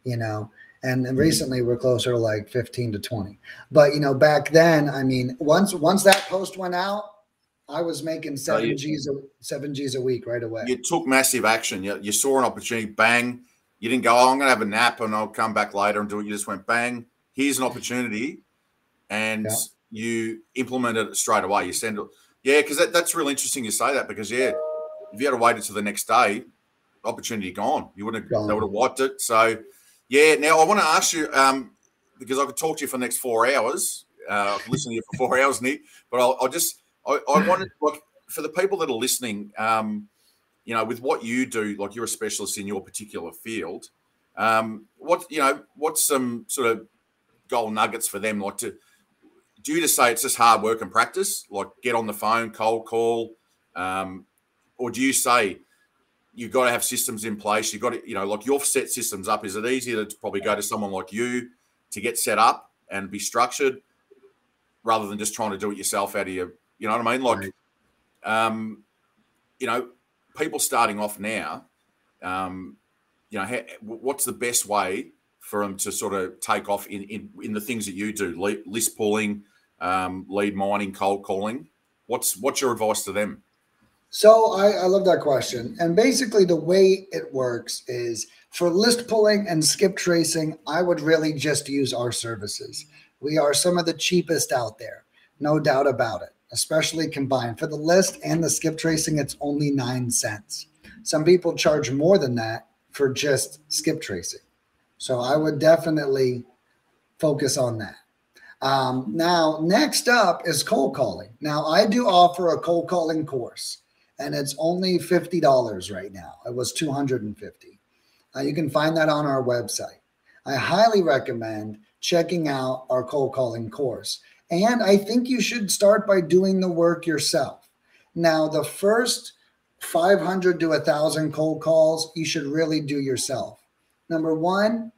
[SPEAKER 2] You know, and, and mm-hmm. recently we're closer to like 15 to 20 but you know back then i mean once once that post went out i was making oh, seven
[SPEAKER 1] you-
[SPEAKER 2] g's a, seven g's a week right away
[SPEAKER 1] You took massive action. You, you saw an opportunity, bang. You didn't go, oh, I'm going to have a nap and I'll come back later and do it. You just went, bang, here's an opportunity. And
[SPEAKER 2] Yeah.
[SPEAKER 1] you implemented it straight away. You send it. Yeah, because that, that's really interesting you say that because, yeah, if you had to wait until the next day, opportunity gone. You wouldn't have,
[SPEAKER 2] Gone.
[SPEAKER 1] they would have wiped it. So, yeah, now I want to ask you, um, because I could talk to you for the next four hours, uh, I could listen to you for four hours, Nick, but I'll, I'll just, I, I wanted, like, for the people that are listening, um, you know, with what you do, like you're a specialist in your particular field, um, what, you know, what's some sort of goal nuggets for them? Like to, do you just say it's just hard work and practice, like get on the phone, cold call, um, or do you say you've got to have systems in place? You've got to, you know, like you've set systems up. Is it easier to probably go to someone like you to get set up and be structured rather than just trying to do it yourself out of your, you know what I mean? Like, um, you know, people starting off now, um, you know, ha- what's the best way for them to sort of take off in in, in the things that you do, Le- list pulling, um, lead mining, cold calling? What's what's your advice to them?
[SPEAKER 2] So I, I love that question. And basically, the way it works is for list pulling and skip tracing, I would really just use our services. We are some of the cheapest out there, no doubt about it, especially combined. For the list and the skip tracing, it's only nine cents. Some people charge more than that for just skip tracing. So I would definitely focus on that. Um, now, next up is cold calling. Now, I do offer a cold calling course and it's only $50 right now. It was 250. Uh, you can find that on our website. I highly recommend checking out our cold calling course. And I think you should start by doing the work yourself. Now, the first 500 to 1,000 cold calls you should really do yourself. Number one,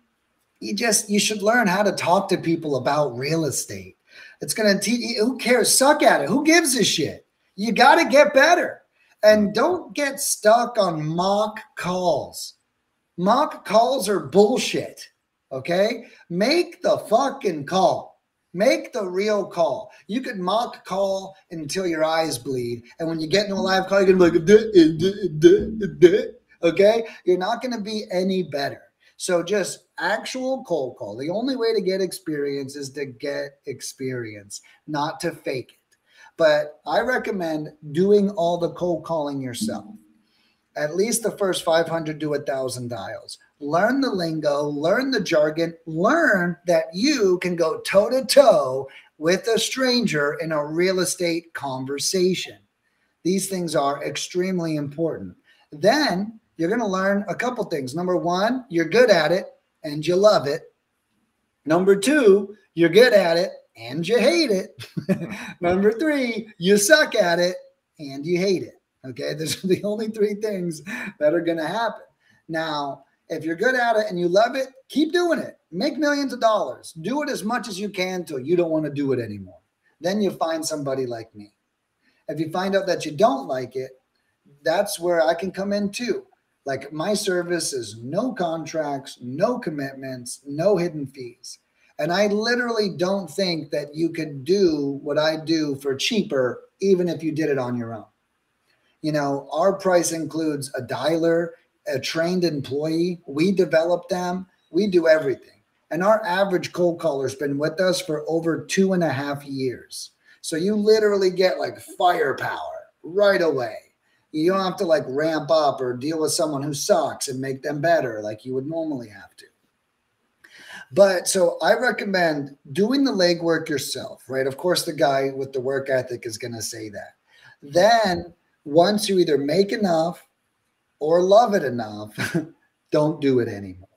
[SPEAKER 2] you just you should learn how to talk to people about real estate. It's to teach who cares suck at it. Who gives a shit? You got to get better. And don't get stuck on mock calls. Mock calls are bullshit. Okay? Make the fucking call. Make the real call. You could mock call until your eyes bleed. And when you get into a live call, you're going to be like, okay? You're not going to be any better. So just actual cold call. The only way to get experience is to get experience, not to fake it. But I recommend doing all the cold calling yourself. At least the first 500 to 1,000 dials. Learn the lingo, learn the jargon, learn that you can go toe to toe with a stranger in a real estate conversation. These things are extremely important. Then you're going to learn a couple things. Number one, you're good at it and you love it. Number two, you're good at it and you hate it. Number three, you suck at it and you hate it. Okay. Those are the only three things that are going to happen. Now, if you're good at it and you love it, keep doing it. Make millions of dollars. Do it as much as you can till you don't want to do it anymore. Then you find somebody like me. If you find out that you don't like it, that's where I can come in too. Like my service is no contracts, no commitments, no hidden fees. And I literally don't think that you could do what I do for cheaper, even if you did it on your own. You know, our price includes a dialer, a trained employee. We develop them, we do everything. And our average cold caller's been with us for over two and a half years. So you literally get like firepower right away you don't have to like ramp up or deal with someone who sucks and make them better like you would normally have to. But so I recommend doing the legwork yourself, right? Of course, the guy with the work ethic is going to say that. Then, once you either make enough or love it enough, don't do it anymore.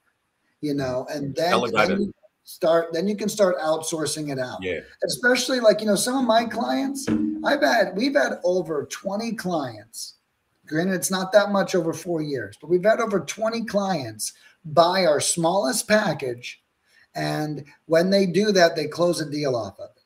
[SPEAKER 2] You know, and then, then you start, then you can start outsourcing it out.
[SPEAKER 1] Yeah.
[SPEAKER 2] Especially like, you know, some of my clients, I've had, we've had over 20 clients Granted, it's not that much over four years, but we've had over 20 clients buy our smallest package. And when they do that, they close a deal off of it.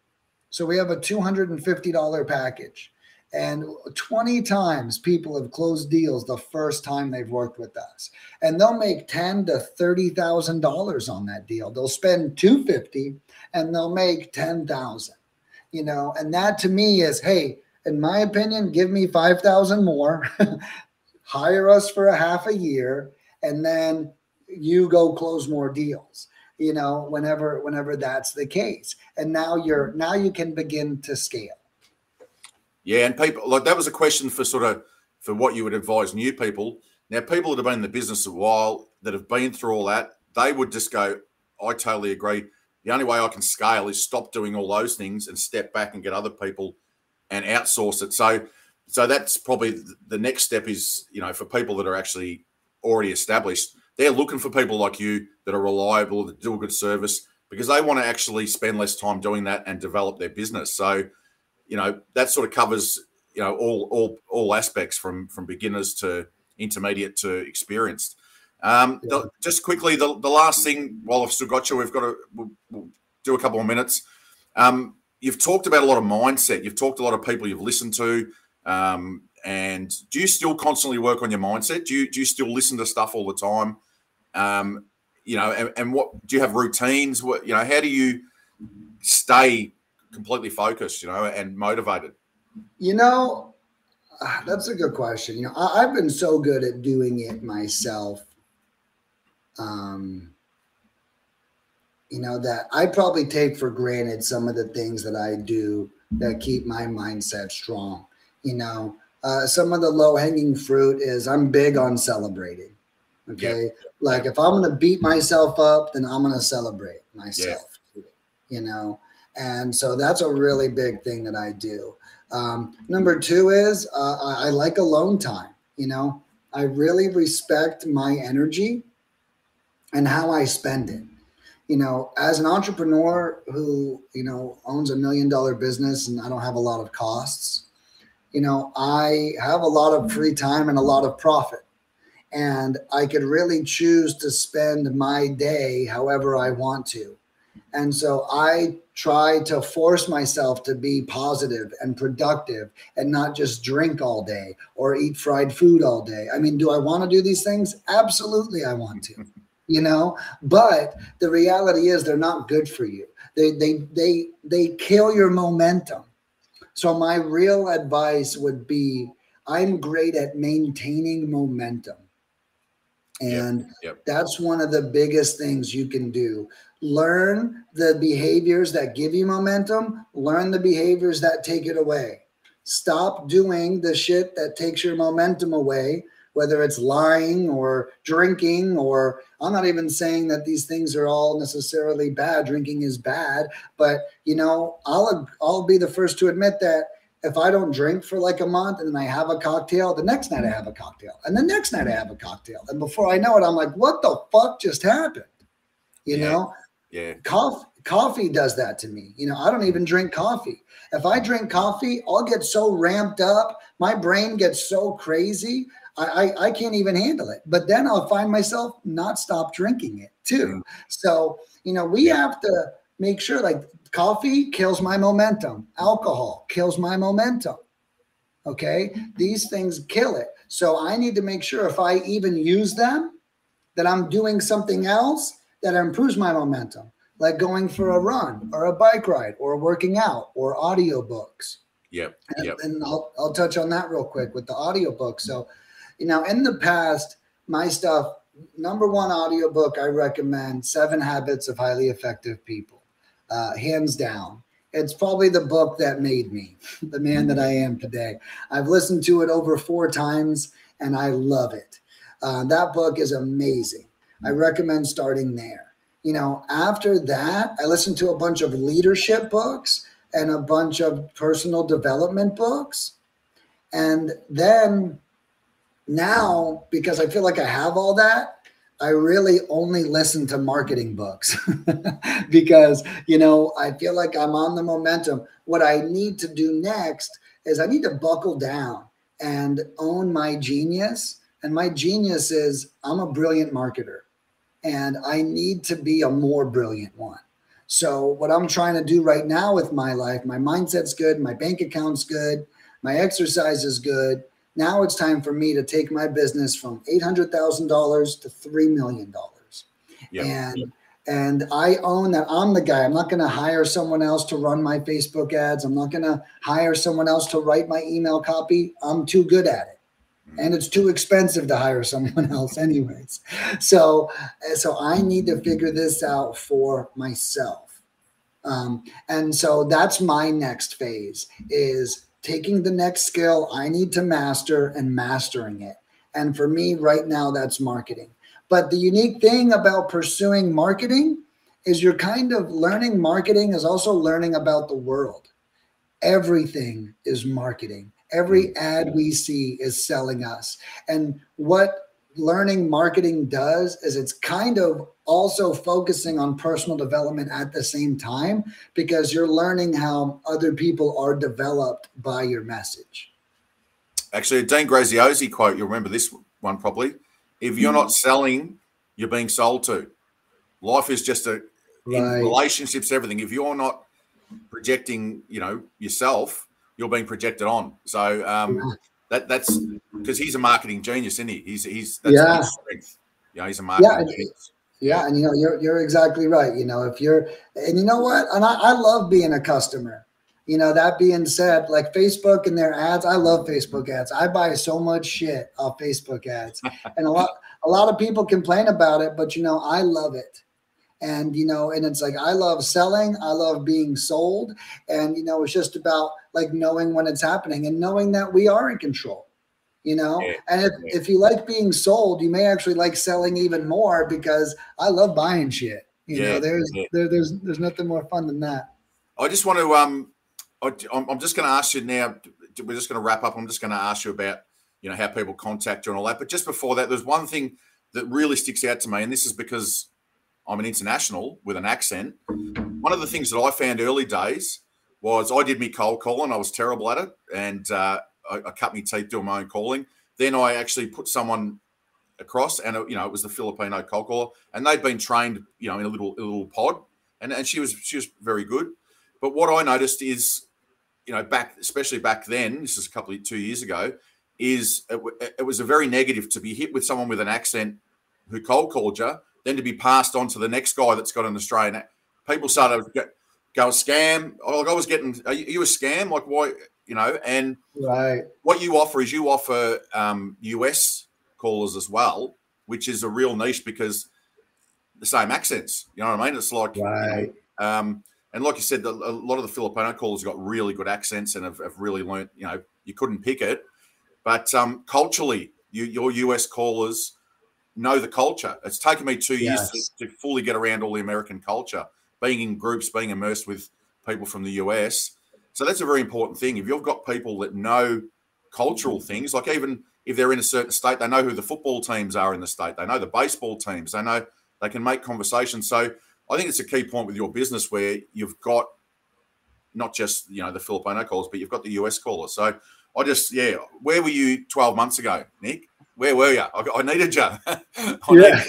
[SPEAKER 2] So we have a $250 package. And 20 times people have closed deals the first time they've worked with us. And they'll make ten to thirty thousand dollars on that deal. They'll spend 250 and they'll make 10,000. You know, and that to me is, hey, in my opinion, give me 5,000 more, hire us for a half a year, and then you go close more deals you know whenever whenever that's the case and now you're now you can begin to scale
[SPEAKER 1] yeah and people like that was a question for sort of for what you would advise new people now people that have been in the business a while that have been through all that they would just go i totally agree the only way i can scale is stop doing all those things and step back and get other people and outsource it. So, so that's probably the next step is you know for people that are actually already established, they're looking for people like you that are reliable, that do a good service because they want to actually spend less time doing that and develop their business. So, you know that sort of covers you know all all all aspects from from beginners to intermediate to experienced. Um, yeah. the, just quickly, the, the last thing while I've still got you, we've got to we'll, we'll do a couple of minutes. Um, you've talked about a lot of mindset. You've talked a lot of people you've listened to. Um, and do you still constantly work on your mindset? Do you do you still listen to stuff all the time? Um, you know, and, and, what do you have routines? What you know, how do you stay completely focused? You know, and motivated.
[SPEAKER 2] You know, uh, that's a good question. You know, I, have been so good at doing it myself. Um, you know, that I probably take for granted some of the things that I do that keep my mindset strong. You know, uh, some of the low hanging fruit is I'm big on celebrating. Okay. Like if I'm going to beat myself up, then I'm going to celebrate myself, you know? And so that's a really big thing that I do. Um, number two is uh, I, I like alone time. You know, I really respect my energy and how I spend it you know, as an entrepreneur who, you know, owns a million dollar business and I don't have a lot of costs, you know, I have a lot of free time and a lot of profit. And I could really choose to spend my day however I want to. And so I try to force myself to be positive and productive and not just drink all day or eat fried food all day. I mean, do I want to do these things? Absolutely, I want to you know but the reality is they're not good for you they they they they kill your momentum so my real advice would be i'm great at maintaining momentum and yep, yep. that's one of the biggest things you can do learn the behaviors that give you momentum learn the behaviors that take it away stop doing the shit that takes your momentum away whether it's lying or drinking, or I'm not even saying that these things are all necessarily bad. Drinking is bad, but you know, I'll I'll be the first to admit that if I don't drink for like a month and then I have a cocktail, the next night I have a cocktail, and the next night I have a cocktail, and before I know it, I'm like, what the fuck just happened? You
[SPEAKER 1] Yeah.
[SPEAKER 2] know,
[SPEAKER 1] Yeah.
[SPEAKER 2] coffee coffee does that to me. You know, I don't even drink coffee. If I drink coffee, I'll get so ramped up, my brain gets so crazy. I, I, I can't even handle it. But then I'll find myself not stop drinking it too.
[SPEAKER 1] Mm.
[SPEAKER 2] So, you know, we
[SPEAKER 1] Yeah.
[SPEAKER 2] have to make sure like coffee kills my momentum, alcohol kills my momentum. Okay. These things kill it. So I need to make sure if I even use them, that I'm doing something else that improves my momentum, like going for a run or a bike ride or working out or audiobooks.
[SPEAKER 1] Yep.
[SPEAKER 2] And,
[SPEAKER 1] Yep.
[SPEAKER 2] and I'll, I'll touch on that real quick with the audiobook. So, you know, in the past, my stuff, number one audiobook I recommend Seven Habits of Highly Effective People, uh, hands down. It's probably the book that made me the man that I am today. I've listened to it over four times and I love it. Uh, that book is amazing. I recommend starting there. You know, after that, I listened to a bunch of leadership books and a bunch of personal development books. And then now, because I feel like I have all that, I really only listen to marketing books because, you know, I feel like I'm on the momentum. What I need to do next is I need to buckle down and own my genius. And my genius is I'm a brilliant marketer and I need to be a more brilliant one. So, what I'm trying to do right now with my life, my mindset's good, my bank account's good, my exercise is good. Now it's time for me to take my business from $800,000 to $3 million.
[SPEAKER 1] Yep.
[SPEAKER 2] And and I own that I'm the guy. I'm not going to hire someone else to run my Facebook ads. I'm not going to hire someone else to write my email copy. I'm too good at it. And it's too expensive to hire someone else anyways. So so I need to figure this out for myself. Um, and so that's my next phase is taking the next skill I need to master and mastering it. And for me right now that's marketing. But the unique thing about pursuing marketing is you're kind of learning marketing is also learning about the world. Everything is marketing. Every mm. ad we see is selling us. And what learning marketing does is it's kind of also focusing on personal development at the same time because you're learning how other people are developed by your message.
[SPEAKER 1] Actually, a Dean Graziosi quote, you'll remember this one probably. If you're not mm. selling, you're being sold to. Life is just a
[SPEAKER 2] Right.
[SPEAKER 1] relationships, everything. If you're not projecting, you know, yourself, you're being projected on. So um, that that's because he's a marketing genius, isn't he? He's he's that's
[SPEAKER 2] Yeah.
[SPEAKER 1] his strength. Know, he's a marketing
[SPEAKER 2] and-
[SPEAKER 1] genius.
[SPEAKER 2] Yeah, and you know, you're you're exactly right. You know, if you're and you know what? And I, I love being a customer. You know, that being said, like Facebook and their ads, I love Facebook ads. I buy so much shit off Facebook ads. and a lot a lot of people complain about it, but you know, I love it. And you know, and it's like I love selling, I love being sold, and you know, it's just about like knowing when it's happening and knowing that we are in control. You know,
[SPEAKER 1] Yeah,
[SPEAKER 2] and if, if you like being sold, you may actually like selling even more because I love buying shit. You
[SPEAKER 1] Yeah,
[SPEAKER 2] know, there's
[SPEAKER 1] yeah.
[SPEAKER 2] there, there's there's nothing more fun than that.
[SPEAKER 1] I just want to um, I, I'm I'm just going to ask you now. We're just going to wrap up. I'm just going to ask you about you know how people contact you and all that. But just before that, there's one thing that really sticks out to me, and this is because I'm an international with an accent. One of the things that I found early days was I did me cold calling. I was terrible at it, and uh, I, I cut me teeth doing my own calling. Then I actually put someone across, and uh, you know it was the Filipino cold caller, and they'd been trained, you know, in a little a little pod, and and she was she was very good. But what I noticed is, you know, back especially back then, this is a couple of two years ago, is it, it was a very negative to be hit with someone with an accent who cold called you, then to be passed on to the next guy that's got an Australian. People started to go, scam. Like I was getting, are you, are you a scam? Like why? You know, and
[SPEAKER 2] Right.
[SPEAKER 1] what you offer is you offer um, US callers as well, which is a real niche because the same accents. You know what I mean? It's like, you know,
[SPEAKER 2] Right.
[SPEAKER 1] um, and like you said, the, a lot of the Filipino callers got really good accents and have, have really learned. You know, you couldn't pick it, but um, culturally, you, your US callers know the culture. It's taken me two years to, to fully get around all the American culture, being in groups, being immersed with people from the US. So that's a very important thing. If you've got people that know cultural mm. things, like even if they're in a certain state, they know who the football teams are in the state. They know the baseball teams. They know they can make conversation. So I think it's a key point with your business where you've got not just you know the Filipino callers, but you've got the US callers. So I just yeah, where were you 12 months ago, Nick? Where were you? I, I needed you. I
[SPEAKER 2] yeah.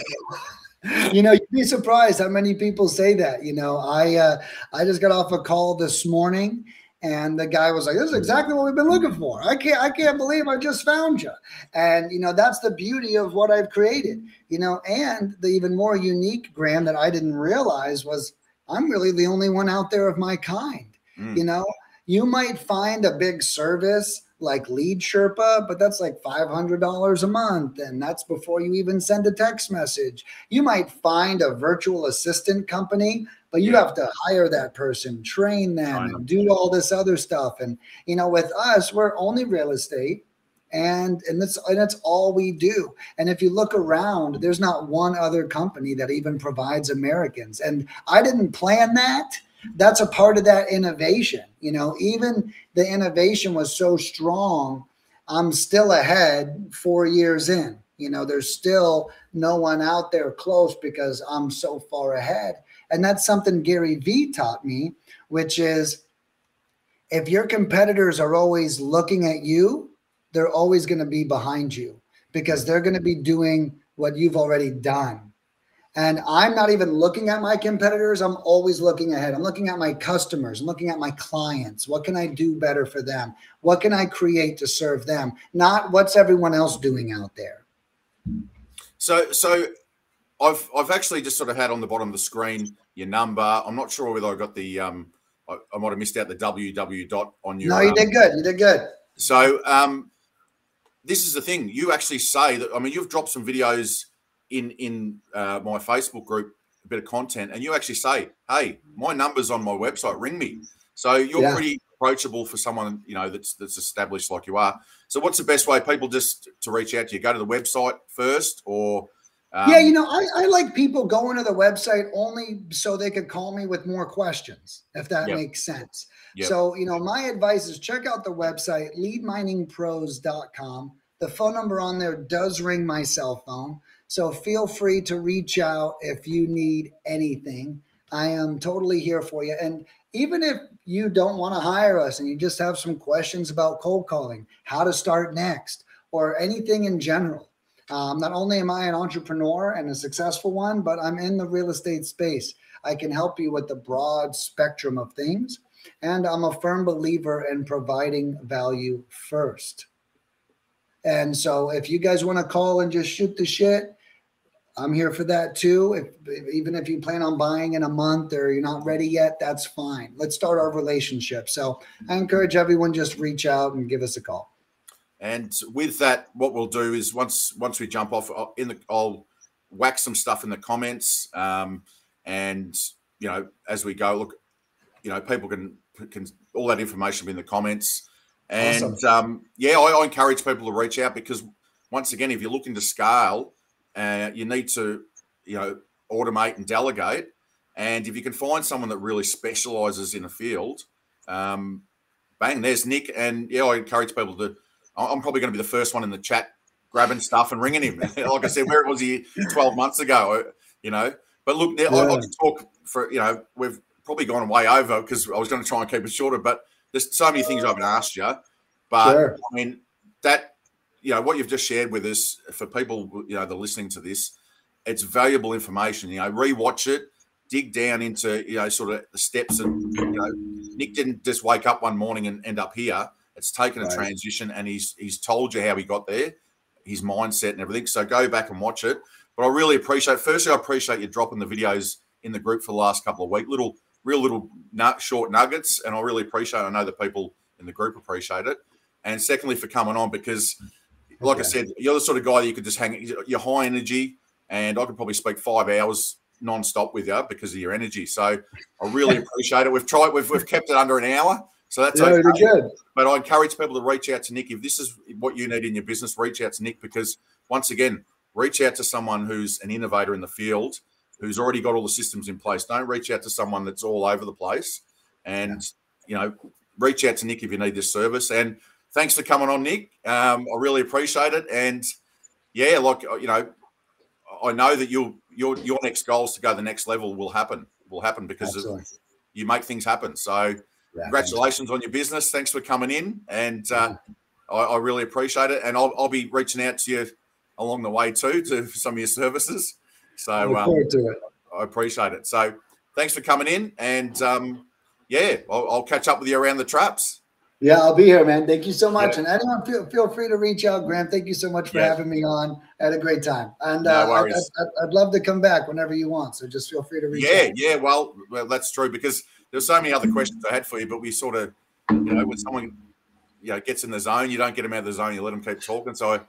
[SPEAKER 2] Needed you know, you'd be surprised how many people say that. You know, I uh, I just got off a call this morning and the guy was like, "This is exactly what we've been looking for. I can't, I can't believe I just found you." And you know, that's the beauty of what I've created. You know, and the even more unique Graham that I didn't realize was I'm really the only one out there of my kind. Mm. You know, you might find a big service like Lead Sherpa, but that's like $500 a month. And that's before you even send a text message. You might find a virtual assistant company but you yeah. have to hire that person, train them, and do all this other stuff. And you know, with us, we're only real estate, and and that's and that's all we do. And if you look around, there's not one other company that even provides Americans. And I didn't plan that. That's a part of that innovation. You know, even the innovation was so strong. I'm still ahead four years in. You know, there's still no one out there close because I'm so far ahead. And that's something Gary Vee taught me, which is if your competitors are always looking at you, they're always going to be behind you because they're going to be doing what you've already done. And I'm not even looking at my competitors. I'm always looking ahead. I'm looking at my customers. I'm looking at my clients. What can I do better for them? What can I create to serve them? Not what's everyone else doing out there.
[SPEAKER 1] So, so I've I've actually just sort of had on the bottom of the screen your number. I'm not sure whether I got the um, I, I might have missed out the www dot on your.
[SPEAKER 2] No, you um, did good. You did good.
[SPEAKER 1] So um, this is the thing. You actually say that. I mean, you've dropped some videos in in uh, my Facebook group, a bit of content, and you actually say, "Hey, my number's on my website. Ring me." So you're yeah. pretty approachable for someone you know that's that's established like you are. So what's the best way people just to reach out to you? Go to the website first, or
[SPEAKER 2] um, yeah, you know, I, I, like people going to the website only so they could call me with more questions, if that yep. makes sense. Yep. So, you know, my advice is check out the website, leadminingpros.com. The phone number on there does ring my cell phone. So feel free to reach out if you need anything. I am totally here for you. And even if you don't want to hire us and you just have some questions about cold calling, how to start next, or anything in general, um, not only am I an entrepreneur and a successful one, but I'm in the real estate space. I can help you with the broad spectrum of things. And I'm a firm believer in providing value first. And so if you guys want to call and just shoot the shit, I'm here for that too. If, even if you plan on buying in a month or you're not ready yet, that's fine. Let's start our relationship. So I encourage everyone just reach out and give us a call.
[SPEAKER 1] And with that, what we'll do is once once we jump off uh, in the, I'll whack some stuff in the comments, um, and you know as we go, look, you know people can can all that information be in the comments, and awesome. um, yeah, I, I, encourage people to reach out because once again, if you're looking to scale, uh, you need to you know automate and delegate, and if you can find someone that really specializes in a field, um, bang, there's Nick, and yeah, I encourage people to I'm probably going to be the first one in the chat grabbing stuff and ringing him. like I said, where was he 12 months ago? You know, but look, yeah. I, I can talk for you know we've probably gone way over because I was going to try and keep it shorter, but there's so many things I haven't asked you. But sure. I mean that you know what you've just shared with us for people you know they're listening to this, it's valuable information. You know, rewatch it, dig down into you know sort of the steps, and you know Nick didn't just wake up one morning and end up here it's taken right. a transition, and he's he's told you how he got there, his mindset and everything. So go back and watch it. But I really appreciate. Firstly, I appreciate you dropping the videos in the group for the last couple of weeks. Little, real little nut, short nuggets, and I really appreciate. It. I know the people in the group appreciate it. And secondly, for coming on because, like okay. I said, you're the sort of guy that you could just hang. You're high energy, and I could probably speak five hours non-stop with you because of your energy. So I really appreciate it. We've tried. We've we've kept it under an hour. So that's yeah, okay. good. But I encourage people to reach out to Nick. If this is what you need in your business, reach out to Nick because once again, reach out to someone who's an innovator in the field, who's already got all the systems in place. Don't reach out to someone that's all over the place. And, yeah. you know, reach out to Nick if you need this service. And thanks for coming on, Nick. Um, I really appreciate it. And yeah, like you know, I know that you'll your your next goals to go to the next level will happen. Will happen because of, you make things happen. So yeah, congratulations on your business. Thanks for coming in, and uh, I, I, really appreciate it. And I'll, I'll, be reaching out to you along the way too to some of your services. So um, I appreciate it. So thanks for coming in, and um, yeah, I'll, I'll, catch up with you around the traps.
[SPEAKER 2] Yeah, I'll be here, man. Thank you so much. Yeah. And anyone feel, feel free to reach out, Graham. Thank you so much for having me on. I had a great time. And no uh, I, would love to come back whenever you want. So just feel free to reach
[SPEAKER 1] yeah,
[SPEAKER 2] out.
[SPEAKER 1] Yeah, well, well, that's true because there's so many other questions I had for you, but we sort of, you know, when someone, you know, gets in the zone, you don't get them out of the zone, you let them keep talking. So, I,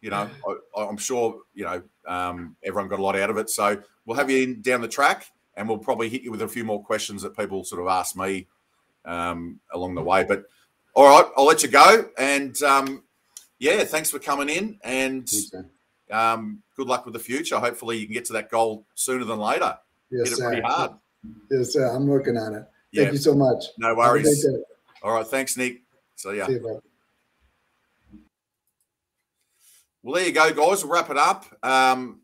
[SPEAKER 1] you know, I, am sure, you know, um, everyone got a lot out of it. So we'll have you in down the track and we'll probably hit you with a few more questions that people sort of ask me um, along the way. But all right, I'll let you go. And um, yeah, thanks for coming in. And um, good luck with the future. Hopefully, you can get to that goal sooner than later.
[SPEAKER 2] Yes, Hit it pretty hard. Yes, sir. I'm working on it. Thank yeah. you so much.
[SPEAKER 1] No worries. All right. Thanks, Nick. So, yeah. Well, there you go, guys. We'll wrap it up. Um,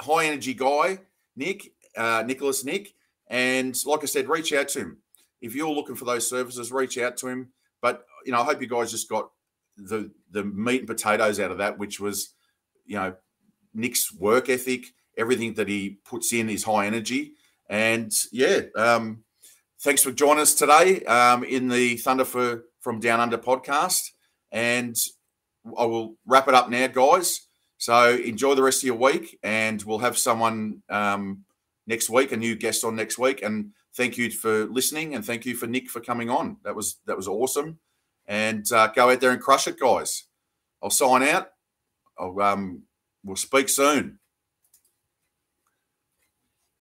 [SPEAKER 1] high energy guy, Nick, uh, Nicholas Nick. And like I said, reach out to him. If you're looking for those services, reach out to him. But you know, I hope you guys just got the the meat and potatoes out of that, which was, you know, Nick's work ethic, everything that he puts in is high energy, and yeah, um, thanks for joining us today um, in the Thunder for from Down Under podcast, and I will wrap it up now, guys. So enjoy the rest of your week, and we'll have someone um, next week, a new guest on next week, and thank you for listening, and thank you for Nick for coming on. That was that was awesome, and uh, go out there and crush it, guys. I'll sign out. I'll, um, we'll speak soon.